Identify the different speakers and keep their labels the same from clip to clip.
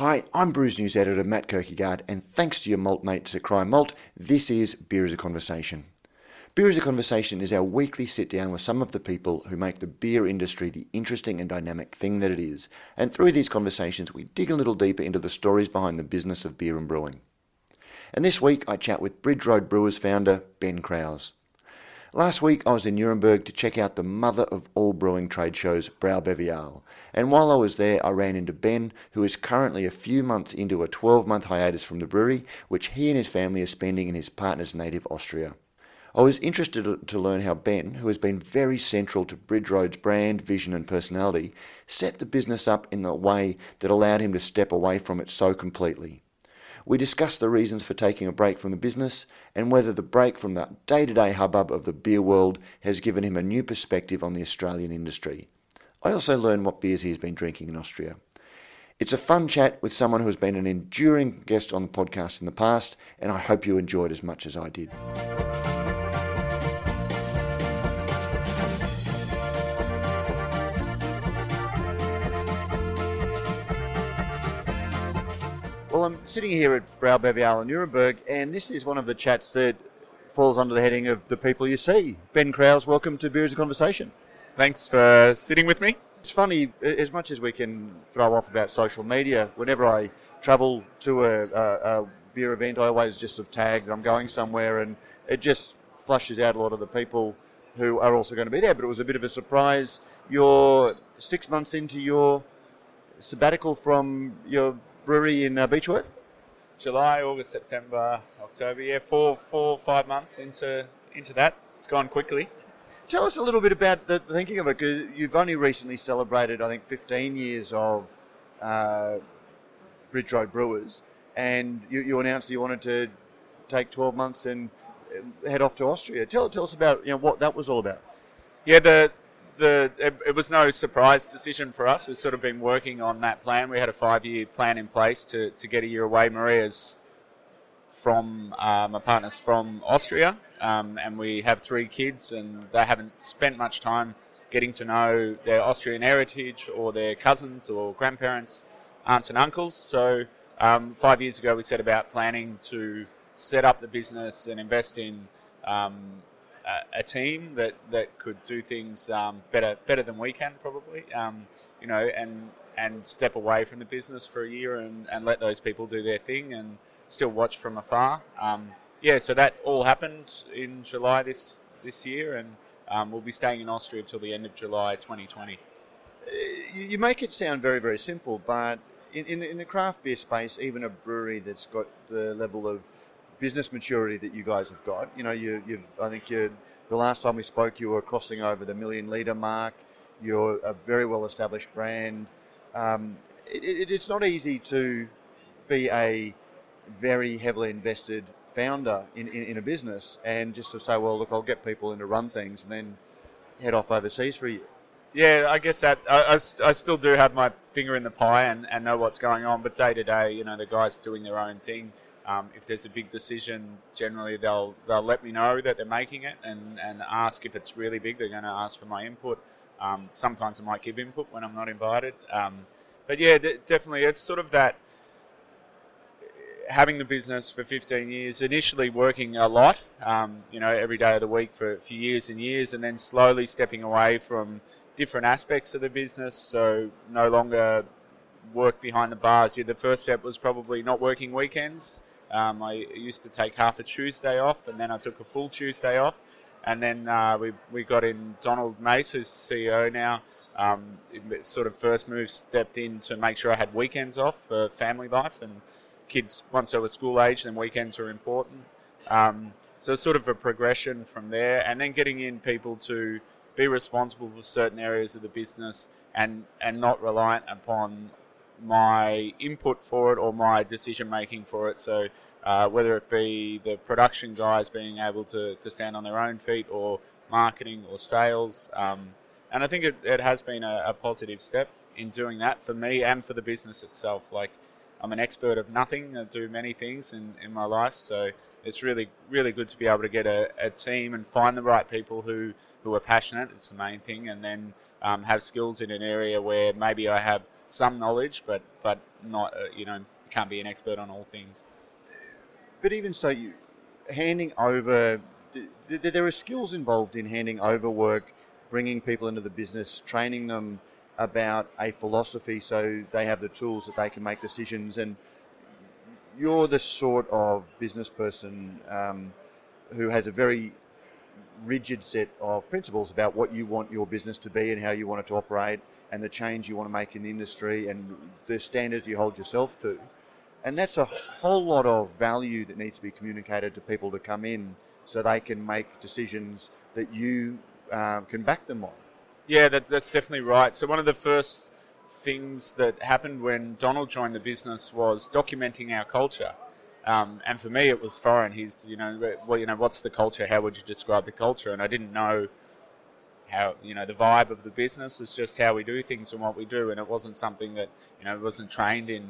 Speaker 1: Hi, I'm Brews News editor Matt Kirkegaard, and thanks to your malt mates at Cryer Malt, this is Beer is a Conversation. Beer is a Conversation is our weekly sit down with some of the people who make the beer industry the interesting and dynamic thing that it is. And through these conversations, we dig a little deeper into the stories behind the business of beer and brewing. And this week, I chat with Bridge Road Brewers founder Ben Kraus. Last week, I was in Nuremberg to check out the mother of all brewing trade shows, BrauBeviale. And while I was there, I ran into Ben, who is currently a few months into a 12 month hiatus from the brewery, which he and his family are spending in his partner's native Austria. I was interested to learn how Ben, who has been very central to Bridge Road's brand, vision, and personality, set the business up in the way that allowed him to step away from it so completely. We discussed the reasons for taking a break from the business and whether the break from the day to day hubbub of the beer world has given him a new perspective on the Australian industry. I also learned what beers he has been drinking in Austria. It's a fun chat with someone who has been an enduring guest on the podcast in the past, and I hope you enjoyed as much as I did. Well, I'm sitting here at BrauBeviale in Nuremberg, and this is one of the chats that falls under the heading of the people you see. Ben Kraus, welcome to Beer is a Conversation.
Speaker 2: Thanks for sitting with me.
Speaker 1: It's funny, as much as we can throw off about social media, whenever I travel to a, a, a beer event, I always just sort of tag that I'm going somewhere, and it just flushes out a lot of the people who are also going to be there. But it was a bit of a surprise. You're six months into your sabbatical from your brewery in uh, Beechworth?
Speaker 2: July, August, September, October. Yeah, four, four, five months into into that. It's gone quickly.
Speaker 1: Tell us a little bit about the thinking of it, because you've only recently celebrated, I think, 15 years of uh, Bridge Road Brewers, and you, you announced you wanted to take 12 months and uh, head off to Austria. Tell, tell us about you know what that was all about.
Speaker 2: Yeah, the the it, it, was no surprise decision for us. We've sort of been working on that plan. We had a five-year plan in place to, to get a year away. Maria's from uh, my partner's from Austria, um, and we have three kids, and they haven't spent much time getting to know their Austrian heritage or their cousins or grandparents, aunts and uncles. So um, five years ago, we set about planning to set up the business and invest in um, a, team that, that could do things um, better better than we can probably. Um, you know, and and step away from the business for a year and, and let those people do their thing and still watch from afar. Um, yeah, so that all happened in July this this year, and um, we'll be staying in Austria until the end of July 2020. Uh,
Speaker 1: you make it sound very very simple, but in, in the, in the craft beer space, even a brewery that's got the level of business maturity that you guys have got. You know, you, you I think you the last time we spoke, you were crossing over the million litre mark. You're a very well established brand. Um, it, it, it's not easy to be a very heavily invested founder in, in, in, a business and just to say, well, look, I'll get people in to run things and then head off overseas for a year.
Speaker 2: Yeah, I guess that I, I, I, still do have my finger in the pie and, and know what's going on, but day to day, you know, the guys doing their own thing. Um, if there's a big decision, generally they'll they'll let me know that they're making it and, and ask if it's really big. They're going to ask for my input. Um, sometimes I might give input when I'm not invited. Um, but yeah, d- definitely, it's sort of that having the business for 15 years, initially working a lot, um, you know, every day of the week for, for years and years, and then slowly stepping away from different aspects of the business. So no longer work behind the bars. Yeah, the first step was probably not working weekends. Um, I used to take half a Tuesday off, and then I took a full Tuesday off. And then uh, we, we got in Donald Mace, who's CEO now. Um, sort of first move stepped in to make sure I had weekends off for family life and kids once they were school age, then weekends were important. Um, so sort of a progression from there, and then getting in people to be responsible for certain areas of the business and and not reliant upon my input for it or my decision making for it. So uh, whether it be the production guys being able to, to stand on their own feet or marketing or sales. Um, and I think it, it has been a, a, positive step in doing that for me and for the business itself. Like I'm an expert of nothing. I do many things in, in my life. So it's really, really good to be able to get a, a team and find the right people who, who are passionate. It's the main thing. And then um, have skills in an area where maybe I have – some knowledge, but but not uh, you know can't be an expert on all things.
Speaker 1: But even so, you handing over there are skills involved in handing over work, bringing people into the business, training them about a philosophy so they have the tools that they can make decisions. And you're the sort of business person um, who has a very rigid set of principles about what you want your business to be and how you want it to operate and the change you want to make in the industry and the standards you hold yourself to. And that's a whole lot of value that needs to be communicated to people to come in so they can make decisions that you uh, can back them on.
Speaker 2: Yeah, that, that's definitely right. So, one of the first things that happened when Donald joined the business was documenting our culture. Um, and for me, it was foreign. He's, you know, well, you know, what's the culture? How would you describe the culture? And I didn't know how, you know, the vibe of the business is just how we do things and what we do. And it wasn't something that, you know, wasn't trained in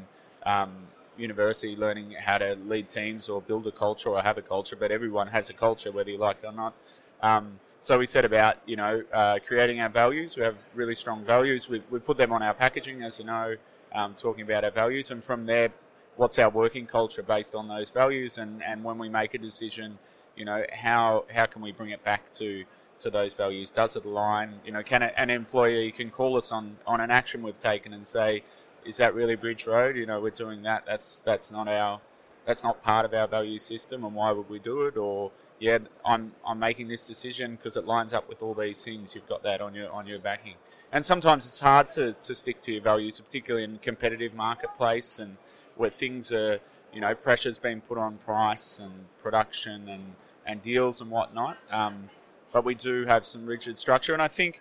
Speaker 2: um, university learning how to lead teams or build a culture or have a culture, but everyone has a culture, whether you like it or not. Um, so we set about, you know, uh, creating our values. We have really strong values. We, we put them on our packaging, as you know, um, talking about our values, and from there, what's our working culture based on those values, and, and when we make a decision, you know, how how can we bring it back to to those values? Does it align? You know, can an employee can call us on on an action we've taken and say, is that really Bridge Road? You know, we're doing that. That's that's not our that's not part of our value system, and why would we do it? Or yeah, I'm I'm making this decision because it lines up with all these things. You've got that on your on your backing, and sometimes it's hard to, to stick to your values, particularly in competitive marketplace and where things are you know pressure's being put on price and production and and deals and whatnot. Um, but we do have some rigid structure, and I think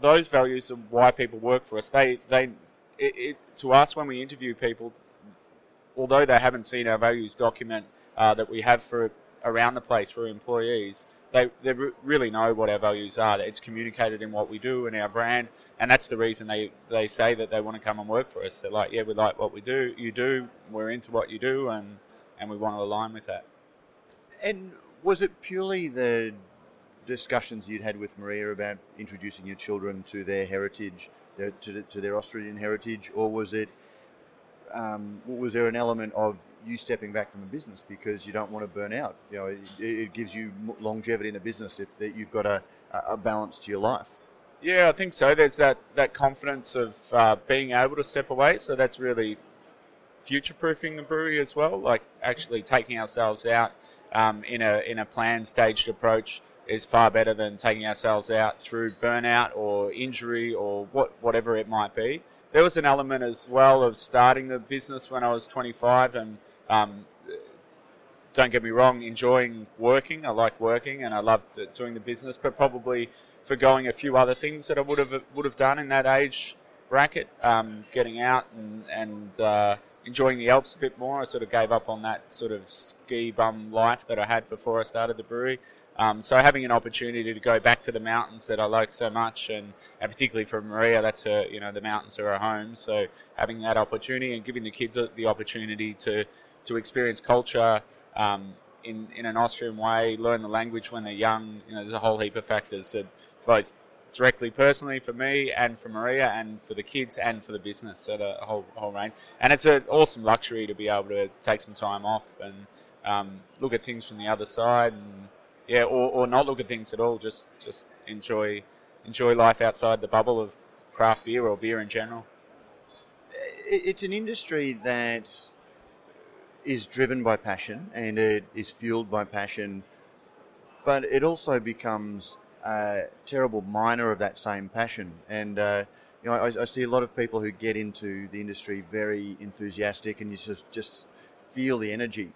Speaker 2: those values are why people work for us. They they it, it, to us when we interview people, although they haven't seen our values document uh, that we have for around the place for employees, they, they really know what our values are. It's communicated in what we do and our brand, and that's the reason they, they say that they want to come and work for us. They're like, yeah, we like what we do, you do, we're into what you do, and, and we want to align with that.
Speaker 1: And was it purely the discussions you'd had with Maria about introducing your children to their heritage their, to, to, their Australian heritage, or was it um, was there an element of you stepping back from a business because you don't want to burn out? You know, it, it gives you longevity in the business if that you've got a, a balance to your life.
Speaker 2: Yeah, I think so. There's that, that confidence of uh, being able to step away. So that's really future proofing the brewery as well, like actually taking ourselves out um, in a in a planned staged approach is far better than taking ourselves out through burnout or injury or what, whatever it might be. There was an element as well of starting the business when I was 25 and um, don't get me wrong, enjoying working. I like working and I loved doing the business, but probably forgoing a few other things that I would have would have done in that age bracket. Um, getting out and and uh, enjoying the Alps a bit more. I sort of gave up on that sort of ski bum life that I had before I started the brewery. Um, so having an opportunity to go back to the mountains that I like so much, and, and particularly for Maria, that's her, you know, the mountains are her home. So having that opportunity and giving the kids the opportunity to to experience culture um, in in an Austrian way, learn the language when they're young. You know, there's a whole heap of factors that both directly personally for me and for Maria and for the kids and for the business. So the whole whole range, and it's an awesome luxury to be able to take some time off and um, look at things from the other side and yeah, or, or not look at things at all. Just just enjoy enjoy life outside the bubble of craft beer or beer in general.
Speaker 1: It's an industry that is driven by passion and it is fueled by passion, but it also becomes a terrible miner of that same passion. And uh, you know, I, I, see a lot of people who get into the industry very enthusiastic, and you just just feel the energy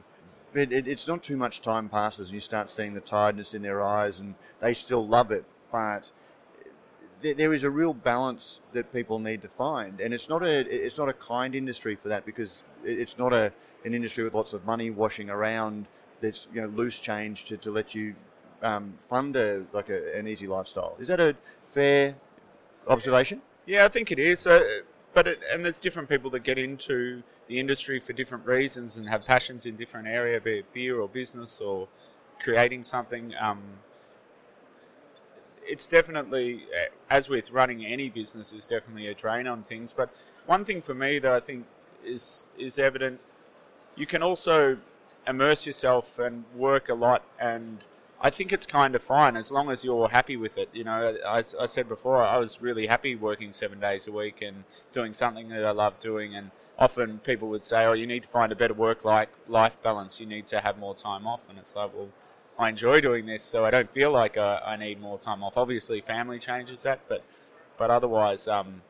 Speaker 1: but it, it's not too much time passes and you start seeing the tiredness in their eyes and they still love it but there, is a real balance that people need to find. And it's not a it's not a kind industry for that because it's not a an industry with lots of money washing around that's you know loose change to, to let you um, fund a like a, an easy lifestyle. Is that a fair observation?
Speaker 2: Yeah i think it is. Uh, but it, and there's different people that get into the industry for different reasons and have passions in different area, be it beer or business or creating something. Um, it's definitely, uh, as with running any business, is definitely a drain on things. But one thing for me that I think is is evident, you can also immerse yourself and work a lot and I think it's kind of fine as long as you're happy with it. You know, I, I, said before, I was really happy working seven days a week and doing something that I love doing. And often people would say, "Oh, you need to find a better work-life life balance. You need to have more time off." And it's like, well, I enjoy doing this, so I don't feel like I, I need more time off. Obviously, family changes that, but but otherwise, um,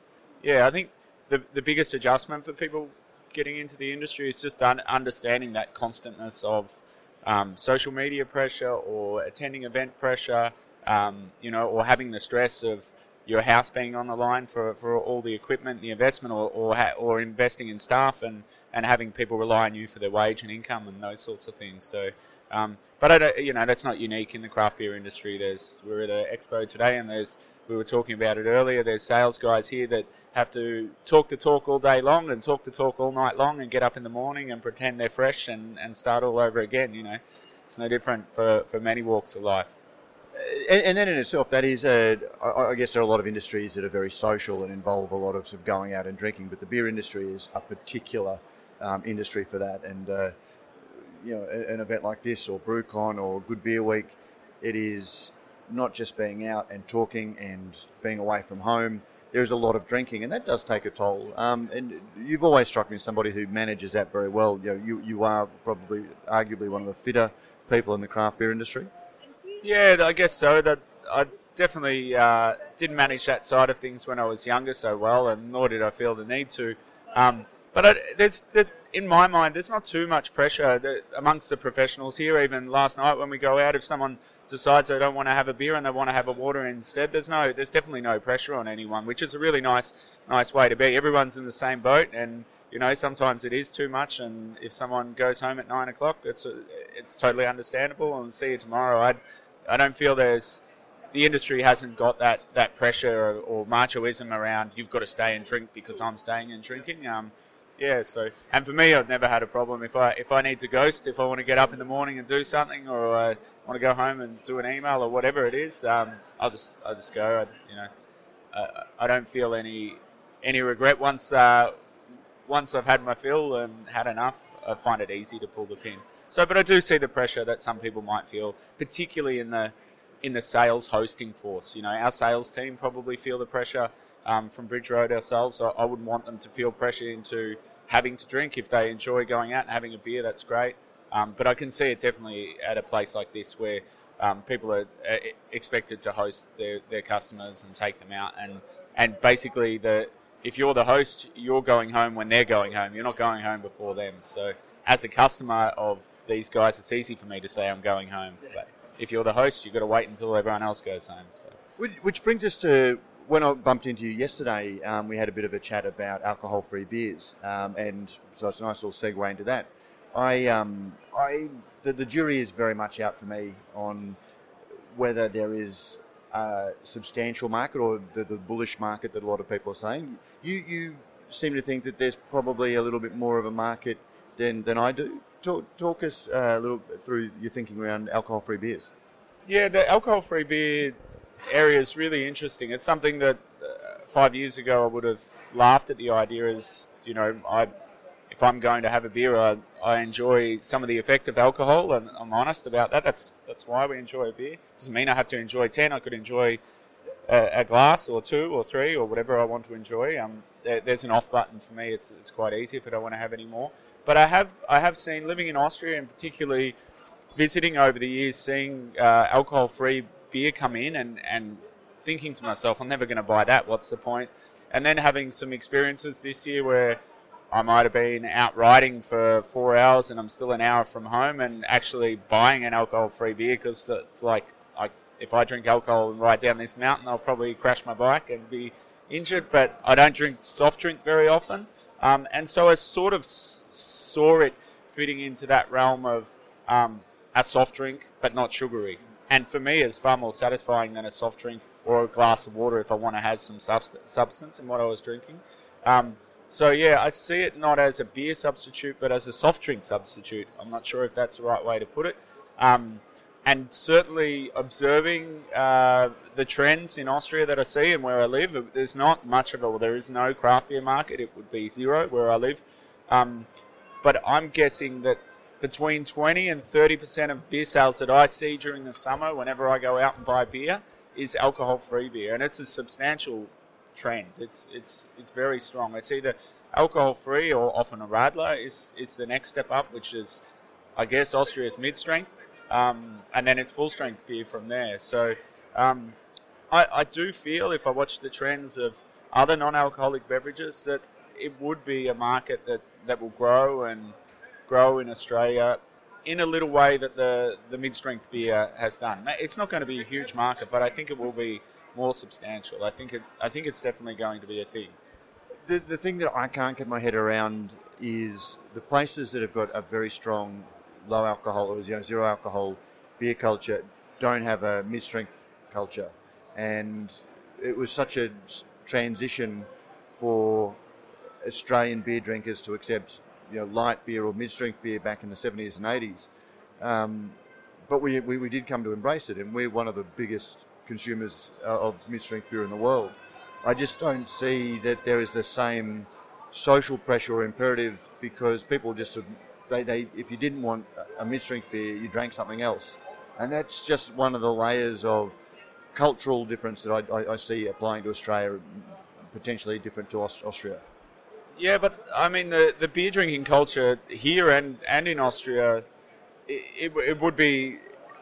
Speaker 2: yeah, I think the the biggest adjustment for people getting into the industry is just un- understanding that constantness of um, social media pressure or attending event pressure, um, you know, or having the stress of your house being on the line for, for all the equipment, the investment, or or, ha- or investing in staff and, and having people rely on you for their wage and income and those sorts of things. So, um, but I don't, you know, that's not unique in the craft beer industry. There's we're at an expo today, and there's we were talking about it earlier. There's sales guys here that have to talk the talk all day long and talk the talk all night long, and get up in the morning and pretend they're fresh and, and start all over again. You know, it's no different for, for many walks of life.
Speaker 1: And, and then in itself, that is a. I guess there are a lot of industries that are very social and involve a lot of, sort of going out and drinking, but the beer industry is a particular um, industry for that. And uh, you know, an event like this or BrewCon or Good Beer Week, it is not just being out and talking and being away from home. There's a lot of drinking, and that does take a toll. Um, and you've always struck me as somebody who manages that very well. You, know, you, you are probably, arguably, one of the fitter people in the craft beer industry.
Speaker 2: Yeah, I guess so. That I definitely uh, didn't manage that side of things when I was younger so well, and nor did I feel the need to. Um, but I, there's, there, in my mind, there's not too much pressure amongst the professionals here. Even last night when we go out, if someone decides they don't want to have a beer and they want to have a water instead, there's no, there's definitely no pressure on anyone, which is a really nice, nice way to be. Everyone's in the same boat, and you know sometimes it is too much. And if someone goes home at nine o'clock, it's it's totally understandable. And see you tomorrow. I, I don't feel there's the industry hasn't got that, that pressure or, or machoism around you've got to stay and drink because I'm staying and drinking. Um, yeah, so and for me, I've never had a problem if I if I need to ghost, if I want to get up in the morning and do something, or I want to go home and do an email or whatever it is, um, I'll just I'll just go. I, you know, uh, I don't feel any any regret once uh, once I've had my fill and had enough. I find it easy to pull the pin. So, but I do see the pressure that some people might feel, particularly in the in the sales hosting force. You know, our sales team probably feel the pressure um, from Bridge Road ourselves. So I wouldn't want them to feel pressure into having to drink. If they enjoy going out and having a beer, that's great. Um, but I can see it definitely at a place like this where um, people are uh, expected to host their, their customers and take them out. And, and basically, the if you're the host, you're going home when they're going home. You're not going home before them. So as a customer of these guys, it's easy for me to say I'm going home. But if you're the host, you've got to wait until everyone else goes home. So.
Speaker 1: Which brings us to when I bumped into you yesterday, um, we had a bit of a chat about alcohol-free beers, um, and so it's a nice little segue into that. I, um, I, the, the, jury is very much out for me on whether there is a substantial market or the, the, bullish market that a lot of people are saying. You, you seem to think that there's probably a little bit more of a market than, than I do. Talk, talk us uh, a little through your thinking around alcohol-free beers.
Speaker 2: Yeah, the alcohol-free beer area is really interesting. It's something that uh, five years ago I would have laughed at the idea as, you know, I, if I'm going to have a beer, I, I enjoy some of the effect of alcohol, and I'm honest about that. That's that's why we enjoy a beer. Doesn't mean I have to enjoy ten. I could enjoy a, a glass or two or three or whatever I want to enjoy. Um, there, there's an off button for me. It's it's quite easy if I don't want to have any more. But I have I have seen living in Austria and particularly visiting over the years, seeing uh, alcohol-free beer come in and, and thinking to myself, I'm never going to buy that. What's the point? And then having some experiences this year where I might have been out riding for four hours and I'm still an hour from home and actually buying an alcohol free beer because it's like I, if I drink alcohol and ride down this mountain, I'll probably crash my bike and be injured. But I don't drink soft drink very often. Um, and so I sort of saw it fitting into that realm of um, a soft drink, but not sugary and for me it's far more satisfying than a soft drink or a glass of water if I want to have some subst- substance in what I was drinking. Um, so yeah, I see it not as a beer substitute, but as a soft drink substitute. I'm not sure if that's the right way to put it. Um, and certainly observing uh, the trends in Austria that I see and where I live, there's not much of a, well, there is no craft beer market. It would be zero where I live. Um, but I'm guessing that between 20 and 30% of beer sales that I see during the summer, whenever I go out and buy beer, is alcohol-free beer, and it's a substantial trend. It's it's it's very strong. It's either alcohol-free or often a Radler is is the next step up, which is, I guess, Austria's mid-strength, um, and then it's full-strength beer from there. So. Um, I, I do feel if I watch the trends of other non-alcoholic beverages that it would be a market that, that will grow and grow in Australia in a little way that the, the mid strength beer has done. It's not going to be a huge market, but I think it will be more substantial. I think it I think it's definitely going to be a thing.
Speaker 1: The, the thing that I can't get my head around is the places that have got a very strong low alcohol or zero alcohol beer culture don't have a mid strength culture. And it was such a transition for Australian beer drinkers to accept you know, light beer or mid-strength beer back in the 70s and 80s. Um, but we, we, we, did come to embrace it, and we're one of the biggest consumers uh, of mid-strength beer in the world. I just don't see that there is the same social pressure or imperative because people just they, they if you didn't want a mid-strength beer, you drank something else, and that's just one of the layers of cultural difference that I, I, I see applying to Australia, potentially different to Austria.
Speaker 2: Yeah, but I mean the the beer drinking culture here and and in Austria, it, it, it would be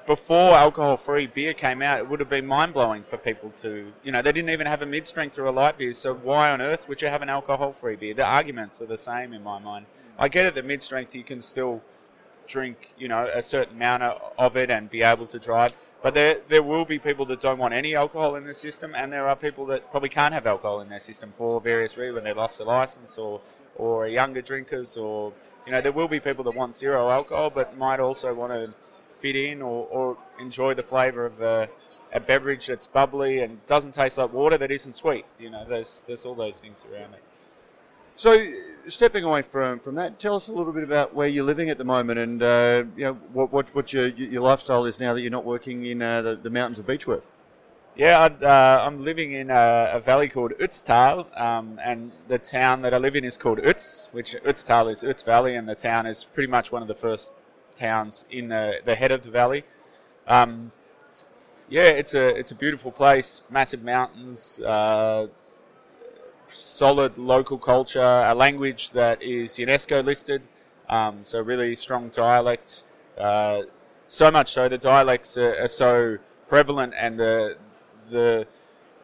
Speaker 2: before alcohol free beer came out, it would have been mind blowing for people to, you know, they didn't even have a mid strength or a light beer. So why on earth would you have an alcohol free beer? The arguments are the same in my mind. I get it that mid strength you can still drink, you know, a certain amount of it and be able to drive. But there, there will be people that don't want any alcohol in their system, and there are people that probably can't have alcohol in their system for various reasons, when they lost their license or, or are younger drinkers, or, you know, there will be people that want zero alcohol, but might also want to fit in or, or enjoy the flavour of a, a beverage that's bubbly and doesn't taste like water that isn't sweet. You know, there's, there's all those things around it.
Speaker 1: So, stepping away from, from that, tell us a little bit about where you're living at the moment, and uh, you know what what, what your your lifestyle is now that you're not working in uh, the, the mountains of Beechworth.
Speaker 2: Yeah, uh, I'm living in a, a, valley called Ötztal, um, and the town that I live in is called Ötz, which Ötztal is Ötz Valley, and the town is pretty much one of the first towns in the, the head of the valley. Um, yeah, it's a it's a beautiful place, massive mountains, uh, solid local culture, a language that is UNESCO listed, um, so really strong dialect. Uh, so much so the dialects are, are, so prevalent, and the the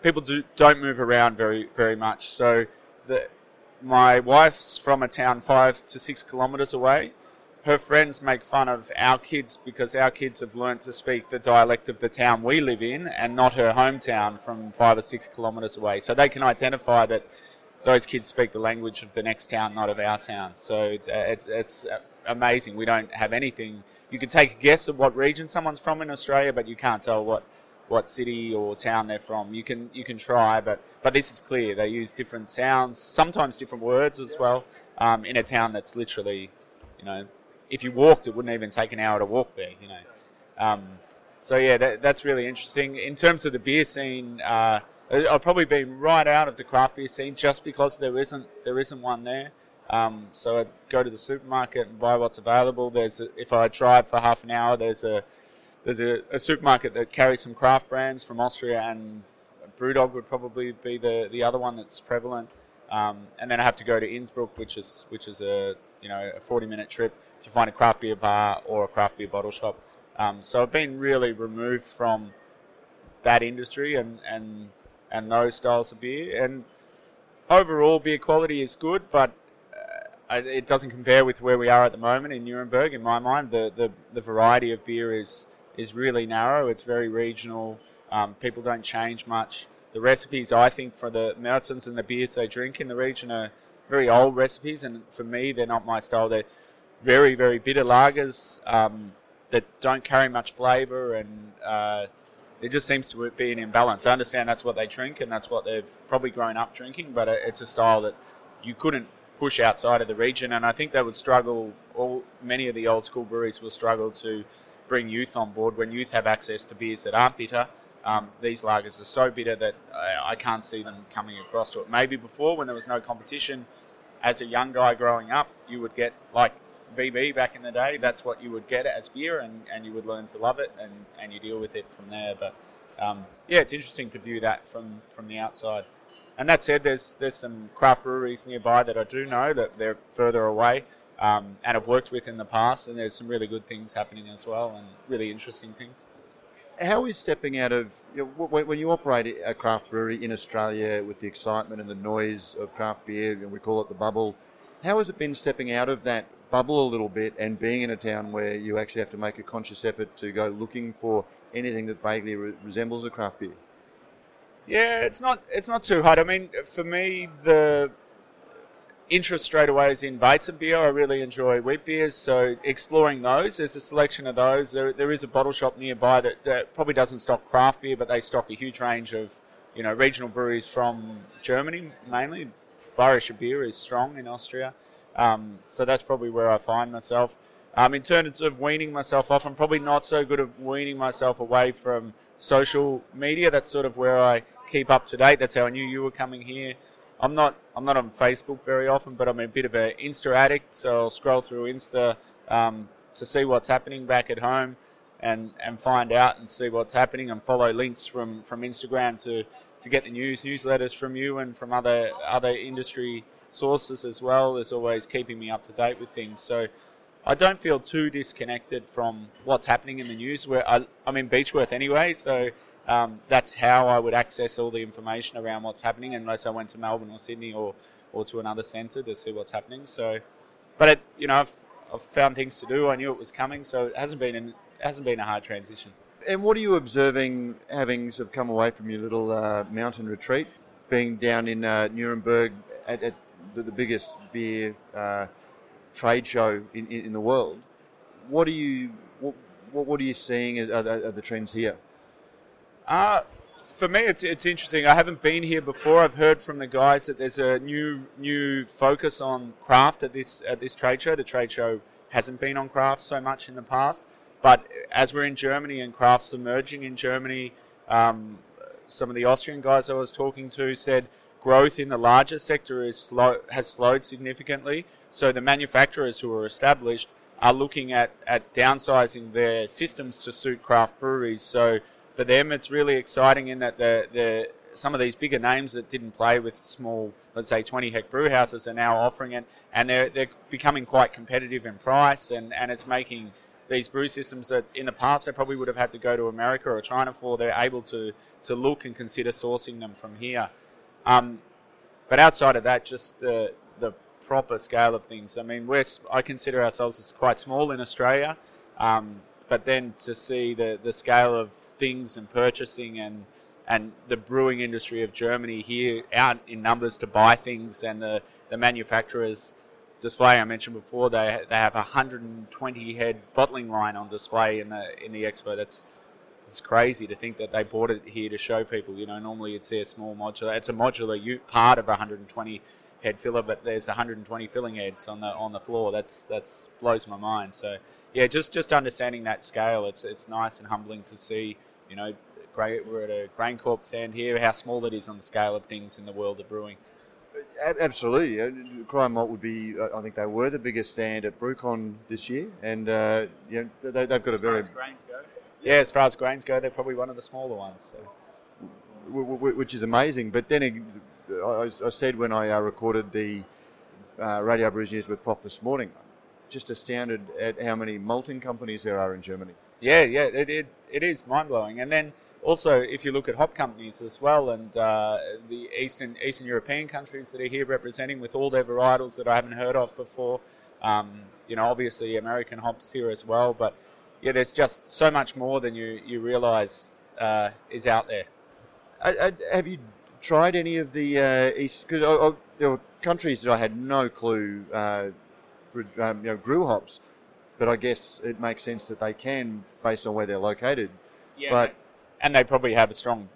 Speaker 2: people do don't move around very very much. So the my wife's from a town five to six kilometres away. Her friends make fun of our kids because our kids have learnt to speak the dialect of the town we live in and not her hometown from five or six kilometres away. So they can identify that those kids speak the language of the next town, not of our town. So uh, it, it's uh, amazing. We don't have anything. You can take a guess of what region someone's from in Australia, but you can't tell what, what city or town they're from. You can you can try, but but this is clear. They use different sounds, sometimes different words as well. Um, in a town that's literally, you know, if you walked, it wouldn't even take an hour to walk there. You know. Um, so yeah, that, that's really interesting. In terms of the beer scene. Uh, I've probably been right out of the craft beer scene just because there isn't there isn't one there. Um, so I go to the supermarket and buy what's available. There's a, if I drive for half an hour, there's a there's a, a, supermarket that carries some craft brands from Austria, and BrewDog would probably be the, the other one that's prevalent. Um, and then I have to go to Innsbruck, which is which is a you know a 40 minute trip to find a craft beer bar or a craft beer bottle shop. Um, so I've been really removed from that industry and and and those styles of beer. And overall, beer quality is good, but uh, it doesn't compare with where we are at the moment in Nuremberg. In my mind, the the, the variety of beer is is really narrow. It's very regional. Um, people don't change much. The recipes, I think, for the mountains and the beers they drink in the region are very old recipes, and for me, they're not my style. They're very, very bitter lagers um, that don't carry much flavour and uh, just seems to be an imbalance. I understand that's what they drink and that's what they've probably grown up drinking, but it's a style that you couldn't push outside of the region. And I think they would struggle. All many of the old school breweries will struggle to bring youth on board when youth have access to beers that aren't bitter. Um, these lagers are so bitter that I, I can't see them coming across to it. Maybe before, when there was no competition, as a young guy growing up, you would get like VB back in the day. That's what you would get as beer, and, and you would learn to love it, and, and you deal with it from there. But um, yeah, it's interesting to view that from, from the outside. And that said, there's there's some craft breweries nearby that I do know that they're further away um, and have worked with in the past, and there's some really good things happening as well, and really interesting things.
Speaker 1: How is stepping out of you know, when you operate a craft brewery in Australia with the excitement and the noise of craft beer, and we call it the bubble? How has it been stepping out of that bubble a little bit and being in a town where you actually have to make a conscious effort to go looking for anything that vaguely re- resembles a craft beer?
Speaker 2: Yeah, it's not it's not too hard. I mean, for me, the interest straight away is in Weizen beer. I really enjoy wheat beers, so exploring those. There's a selection of those. There, there is a bottle shop nearby that, that probably doesn't stock craft beer, but they stock a huge range of you know regional breweries from Germany mainly. Bayerischer beer is strong in Austria, um, so that's probably where I find myself. Um, in terms of weaning myself off, I'm probably not so good at weaning myself away from social media. That's sort of where I keep up to date. That's how I knew you were coming here. I'm not I'm not on Facebook very often, but I'm a bit of an Insta addict, so I'll scroll through Insta um, to see what's happening back at home and, and find out and see what's happening and follow links from, from Instagram to, to get the news, newsletters from you and from other other industry sources as well is always keeping me up to date with things. So I don't feel too disconnected from what's happening in the news. Where I, I'm in Beechworth anyway, so um, that's how I would access all the information around what's happening, unless I went to Melbourne or Sydney or, or to another centre to see what's happening. So, but it, you know, I've, I've found things to do. I knew it was coming, so it hasn't been an, it hasn't been a hard transition.
Speaker 1: And what are you observing, having sort of come away from your little uh, mountain retreat, being down in uh, Nuremberg at, at the, the, biggest beer uh, trade show in, in, in, the world? What are you what, what are you seeing as are, are the trends here?
Speaker 2: Uh, for me, it's it's interesting. I haven't been here before. I've heard from the guys that there's a new new focus on craft at this at this trade show. The trade show hasn't been on craft so much in the past, but as we're in Germany and craft's emerging in Germany, um, some of the Austrian guys I was talking to said growth in the larger sector is slow, has slowed significantly. So the manufacturers who are established are looking at, at downsizing their systems to suit craft breweries. So for them, it's really exciting in that the, the some of these bigger names that didn't play with small, let's say 20 hect brew houses are now offering it, and they're, they're becoming quite competitive in price, and, and it's making these brew systems that in the past they probably would have had to go to America or China for, they're able to, to look and consider sourcing them from here. Um, but outside of that, just the, the proper scale of things. I mean, we're, I consider ourselves as quite small in Australia, um, but then to see the, the scale of things and purchasing and and the brewing industry of Germany here out in numbers to buy things. And the, the manufacturers display I mentioned before they they have a 120 head bottling line on display in the in the expo. That's it's crazy to think that they bought it here to show people. You know normally you'd see a small modular it's a modular part of a 120 head filler but there's 120 filling heads on the on the floor that's that's blows my mind so yeah, just just understanding that scale, it's it's nice and humbling to see. You know, great. we're at a GrainCorp stand here. How small it is on the scale of things in the world of brewing.
Speaker 1: Absolutely, Cryer Malt would be. Uh, I think they were the biggest stand at BrewCon this year, and uh, you know they, have got
Speaker 2: as
Speaker 1: a very.
Speaker 2: As grains go. Yeah, as far as grains go, they're probably one of the smaller ones. So.
Speaker 1: Which is amazing, but then I, said when I uh, recorded the uh, Radio News with Prof this morning, just astounded at how many malting companies there are in Germany.
Speaker 2: Yeah, yeah, it, it, it is mind blowing. And then also, if you look at hop companies as well, and uh, the Eastern Eastern European countries that are here representing with all their varietals that I haven't heard of before. Um, you know, obviously American hops here as well, but yeah, there's just so much more than you you realise uh, is out there.
Speaker 1: have you tried any of the uh, East? Because there were countries that I had no clue uh, um, you know, grew hops, but I guess it makes sense that they can based on where they're located.
Speaker 2: Yeah, but and they probably have a strong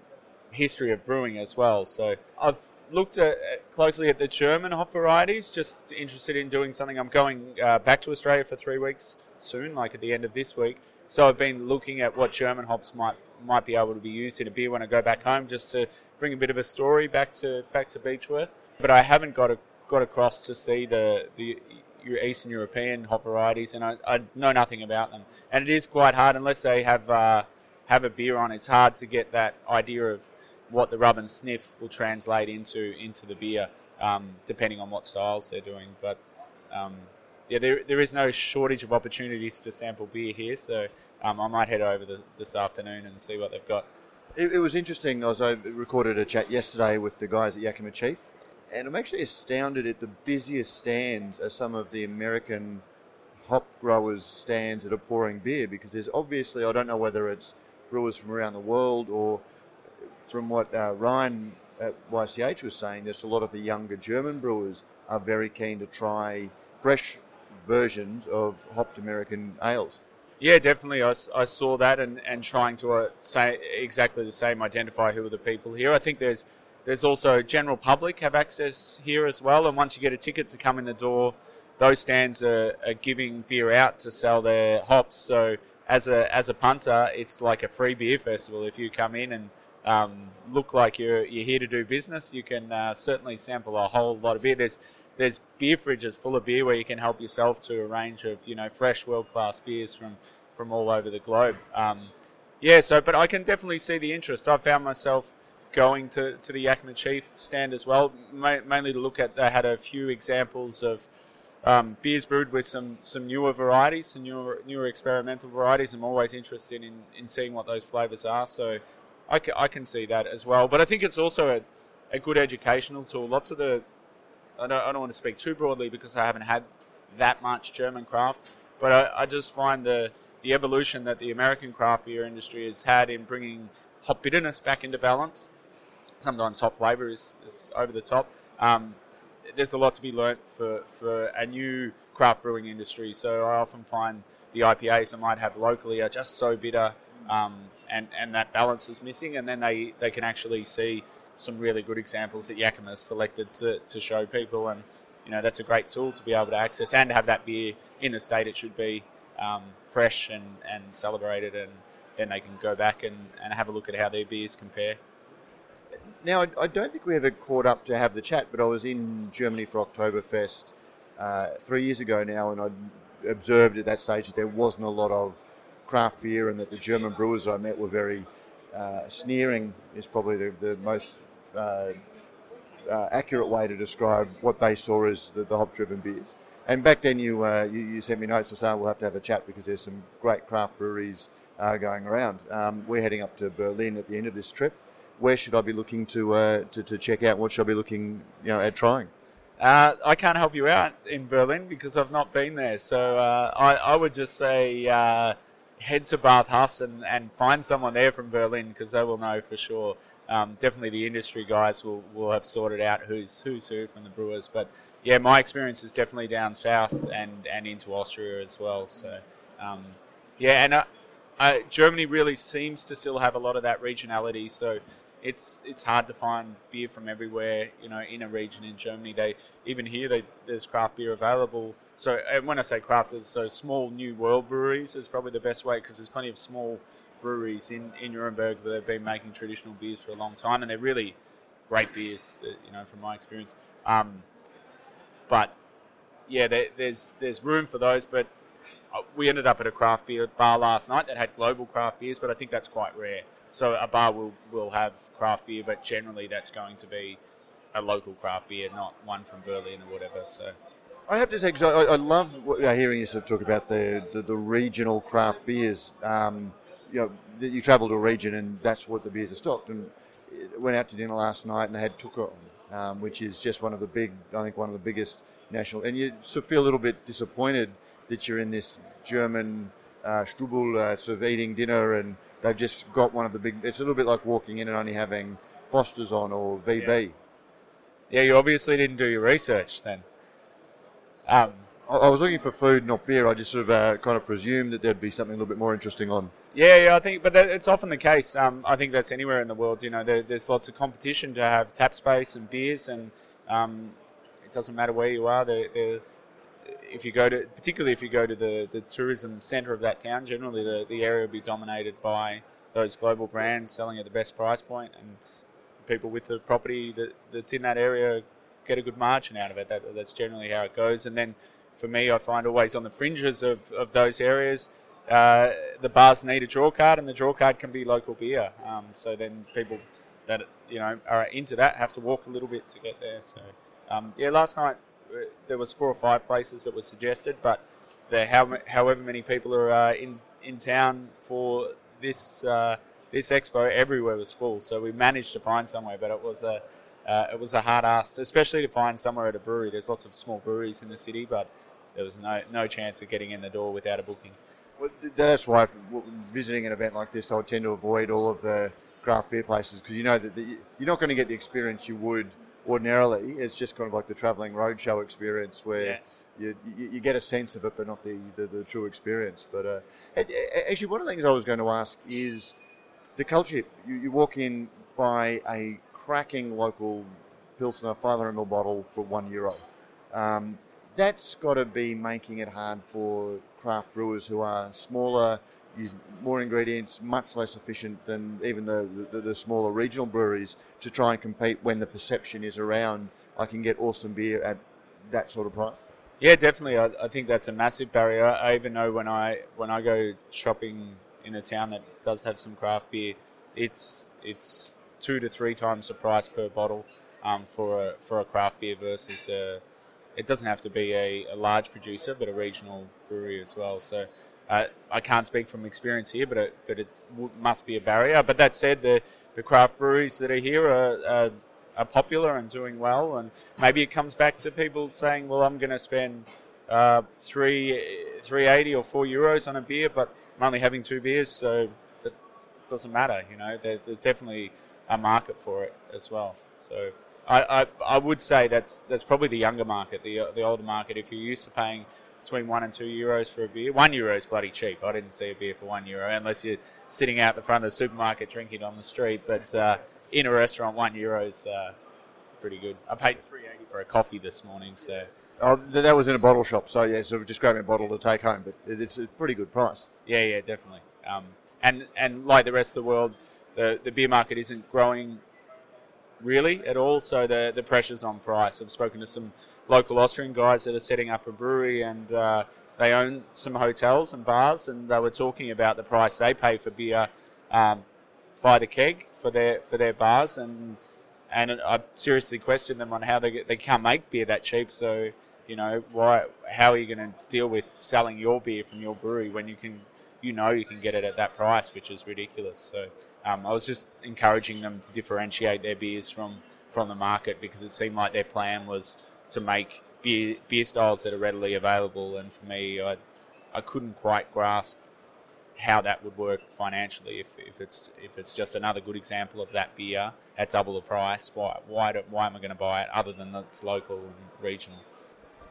Speaker 2: history of brewing as well. So I've looked at, closely at the German hop varieties. Just interested in doing something. I'm going uh, back to Australia for three weeks soon, like at the end of this week. So I've been looking at what German hops might might be able to be used in a beer when I go back home, just to bring a bit of a story back to back to Beechworth. But I haven't got a, got across to see the the Eastern European hop varieties, and I, I know nothing about them. And it is quite hard unless they have uh, have a beer on. It's hard to get that idea of what the rub and sniff will translate into into the beer, um, depending on what styles they're doing. But um, yeah, there, there is no shortage of opportunities to sample beer here, so um, I might head over the, this afternoon and see what they've got.
Speaker 1: It, it was interesting. I was I recorded a chat yesterday with the guys at Yakima Chief, and I'm actually astounded at the busiest stands are some of the American hop growers' stands that are pouring beer because there's obviously I don't know whether it's brewers from around the world or from what uh, Ryan at YCH was saying, there's a lot of the younger German brewers are very keen to try fresh versions of hopped American ales.
Speaker 2: Yeah, definitely. I, I saw that and, and trying to uh, say exactly the same, identify who are the people here. I think there's there's also general public have access here as well, and once you get a ticket to come in the door, those stands are, are giving beer out to sell their hops. So as a as a punter, it's like a free beer festival. If you come in and um, look like you're you're here to do business, you can uh, certainly sample a whole lot of beer. There's there's beer fridges full of beer where you can help yourself to a range of you know fresh world class beers from from all over the globe. Um, yeah, so but I can definitely see the interest. I found myself going to, to the Yakima Chief stand as well, ma- mainly to look at. They had a few examples of um, beers brewed with some, some newer varieties, some newer newer experimental varieties. I'm always interested in, in seeing what those flavors are. So I can, I can see that as well. But I think it's also a, a good educational tool. Lots of the, I don't, I don't want to speak too broadly because I haven't had that much German craft, but I, I just find the, the evolution that the American craft beer industry has had in bringing hop bitterness back into balance. Sometimes hop flavour is, is over the top. Um, there's a lot to be learnt for, for a new craft brewing industry. So I often find the IPAs I might have locally are just so bitter. Um, and, and that balance is missing. And then they, they can actually see some really good examples that Yakima selected to, to show people. And, you know, that's a great tool to be able to access and have that beer in the state it should be um, fresh and, and celebrated. And then they can go back and, and have a look at how their beers compare.
Speaker 1: Now, I, don't think we ever caught up to have the chat, but I was in Germany for Oktoberfest uh, three years ago now, and I observed at that stage that there wasn't a lot of craft beer and that the German brewers I met were very uh, sneering is probably the, the most uh, uh, accurate way to describe what they saw as the, the hop-driven beers. And back then you, uh, you, you sent me notes to say we'll have to have a chat because there's some great craft breweries uh, going around. Um, we're heading up to Berlin at the end of this trip. Where should I be looking to, uh, to, to check out? What should I be looking you know, at trying?
Speaker 2: Uh, I can't help you out in Berlin because I've not been there. So uh, I, I, would just say uh, head to Bathhaus and, and find someone there from Berlin because they will know for sure. Um, definitely the industry guys will, will have sorted out who's who's who from the Brewers. But yeah, my experience is definitely down south and, and into Austria as well. So um, yeah, and uh, Germany really seems to still have a lot of that regionality. So it's it's hard to find beer from everywhere. You know, in a region in Germany, they even here they, there's craft beer available. So and when I say craft, so small new world breweries is probably the best way because there's plenty of small breweries in in Nuremberg where they've been making traditional beers for a long time, and they're really great beers. You know, from my experience. Um, but yeah, there, there's there's room for those, but uh, we ended up at a craft beer bar last night that had global craft beers, but I think that's quite rare. So a bar will will have craft beer, but generally that's going to be a local craft beer, not one from Berlin or whatever. So.
Speaker 1: I have to say, cause I, I love hearing you sort of talk about the, the, the regional craft beers. Um, you know, you travel to a region and that's what the beers are stocked. And went out to dinner last night and they had Tucher, um, which is just one of the big, I think one of the biggest national. And you sort of feel a little bit disappointed that you're in this German uh, Strubel uh, sort of eating dinner and they've just got one of the big. It's a little bit like walking in and only having Foster's on or VB.
Speaker 2: Yeah, yeah you obviously didn't do your research then.
Speaker 1: Um, I, I was looking for food, not beer. I just sort of uh, kind of presumed that there'd be something a little bit more interesting on.
Speaker 2: Yeah, yeah, I think, but that, it's often the case. Um, I think that's anywhere in the world. You know, there, there's lots of competition to have tap space and beers, and um, it doesn't matter where you are. They're, they're, if you go to, particularly if you go to the, the tourism centre of that town, generally the, the area will be dominated by those global brands selling at the best price point, and people with the property that, that's in that area get a good margin out of it. That, that's generally how it goes. And then for me, I find always on the fringes of, of those areas uh, the bars need a draw card, and the draw card can be local beer. Um, so then people that you know are into that have to walk a little bit to get there. So um, yeah, last night uh, there was four or five places that were suggested, but there how, however many people are uh, in in town for this uh, this expo, everywhere was full. So we managed to find somewhere, but it was a it was a hard ask, especially to find somewhere at a brewery. There's lots of small breweries in the city, but there was no no chance of getting in the door without a booking.
Speaker 1: That's why visiting an event like this, I would tend to avoid all of the craft beer places because you know that the, you're not going to get the experience you would ordinarily. It's just kind of like the travelling roadshow experience where yeah. you, you, you, get a sense of it, but not the, the, the true experience. But uh, actually, one of the things I was going to ask is the culture. You, you walk in, buy a cracking local Pilsner 500 ml bottle for one euro. Um, that's got to be making it hard for craft brewers who are smaller, use more ingredients, much less efficient than even the, the, the, smaller regional breweries to try and compete when the perception is around I can get awesome beer at that sort of price.
Speaker 2: Yeah, definitely. I, I think that's a massive barrier. I even know when I when I go shopping in a town that does have some craft beer, it's it's two to three times the price per bottle um, for a for a craft beer versus a it doesn't have to be a, a large producer, but a regional brewery as well. So uh, I can't speak from experience here, but it, but it w- must be a barrier. But that said, the, the craft breweries that are here are, are, are, popular and doing well, and maybe it comes back to people saying, "Well, I'm going to spend uh, three three eighty or four euros on a beer, but I'm only having two beers, so it doesn't matter." You know, there, there's definitely a market for it as well. So I, I, I, would say that's that's probably the younger market, the the older market. If you're used to paying between one and two euros for a beer, one euro is bloody cheap. I didn't see a beer for one euro unless you're sitting out the front of the supermarket drinking on the street. But uh, in a restaurant, one euro is uh, pretty good. I paid three eighty for a coffee this morning, so.
Speaker 1: Oh, that was in a bottle shop, so yeah, so just grabbing a bottle to take home, but it's a pretty good price.
Speaker 2: Yeah, yeah, definitely. Um, and and like the rest of the world, the the beer market isn't growing really at all. So the the pressure's on price. I've spoken to some local Austrian guys that are setting up a brewery and uh, they own some hotels and bars, and they were talking about the price they pay for beer um, by the keg for their for their bars, and and I seriously question them on how they get, they can't make beer that cheap. So you know why? How are you going to deal with selling your beer from your brewery when you can you know you can get it at that price, which is ridiculous. So um, I was just encouraging them to differentiate their beers from from the market because it seemed like their plan was to make beer beer styles that are readily available. And for me, I I couldn't quite grasp how that would work financially if, if it's if it's just another good example of that beer at double the price. Why why do, why am I going to buy it other than it's local and regional?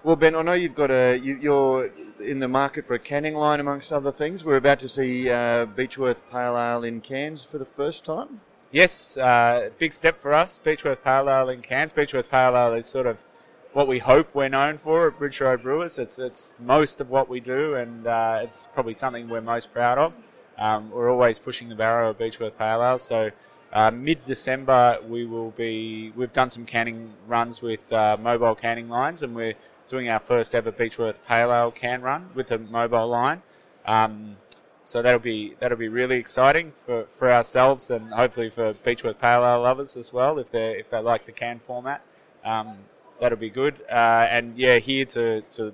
Speaker 1: Well, Ben, I know you've got a you, are in the market for a canning line amongst other things. We're about to see uh, Beechworth Pale Ale in cans for the first time.
Speaker 2: Yes, uh, big step for us. Beechworth Pale Ale in cans. Beechworth Pale Ale is sort of what we hope we're known for at Bridge Road Brewers. It's it's most of what we do, and uh, it's probably something we're most proud of. Um, we're always pushing the barrow of Beechworth Pale Ale, so. Uh, Mid December, we will be. We've done some canning runs with uh, mobile canning lines, and we're doing our first ever Beechworth Pale Ale can run with a mobile line. Um, so that'll be that'll be really exciting for, for ourselves and hopefully for Beechworth Pale Ale lovers as well if they if they like the can format. Um, that'll be good. Uh, and yeah, here to, to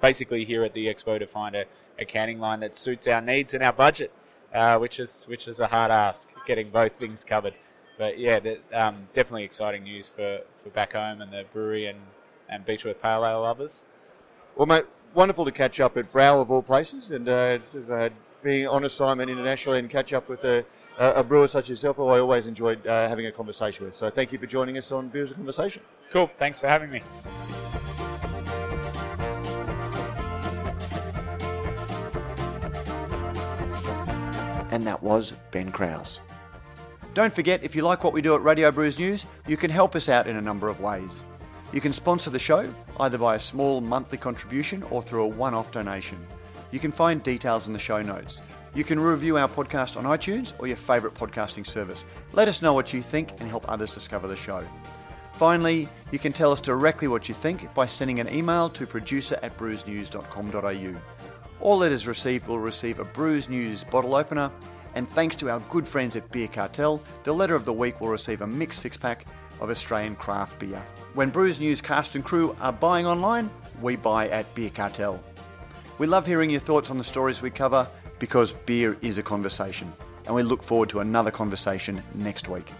Speaker 2: basically here at the expo to find a, a canning line that suits our needs and our budget, uh, which is which is a hard ask getting both things covered. But yeah, um, definitely exciting news for, for back home and the brewery and and Beechworth Pale Ale lovers.
Speaker 1: Well, mate, wonderful to catch up at Brau of all places, and uh, uh, being on assignment internationally and catch up with a, a brewer such as yourself, who I always enjoyed uh, having a conversation with. So thank you for joining us on Beer is a Conversation.
Speaker 2: Cool. Thanks for having me.
Speaker 3: and that was Ben Kraus.
Speaker 1: Don't forget, if you like what we do at Radio Brews News, you can help us out in a number of ways. You can sponsor the show either by a small monthly contribution or through a one off donation. You can find details in the show notes. You can review our podcast on iTunes or your favourite podcasting service. Let us know what you think and help others discover the show. Finally, you can tell us directly what you think by sending an email to producer at brewsnews.com.au. All letters received will receive a Brews News bottle opener, and thanks to our good friends at Beer Cartel, the letter of the week will receive a mixed six pack of Australian craft beer. When Brews News cast and crew are buying online, we buy at Beer Cartel. We love hearing your thoughts on the stories we cover because beer is a conversation, and we look forward to another conversation next week.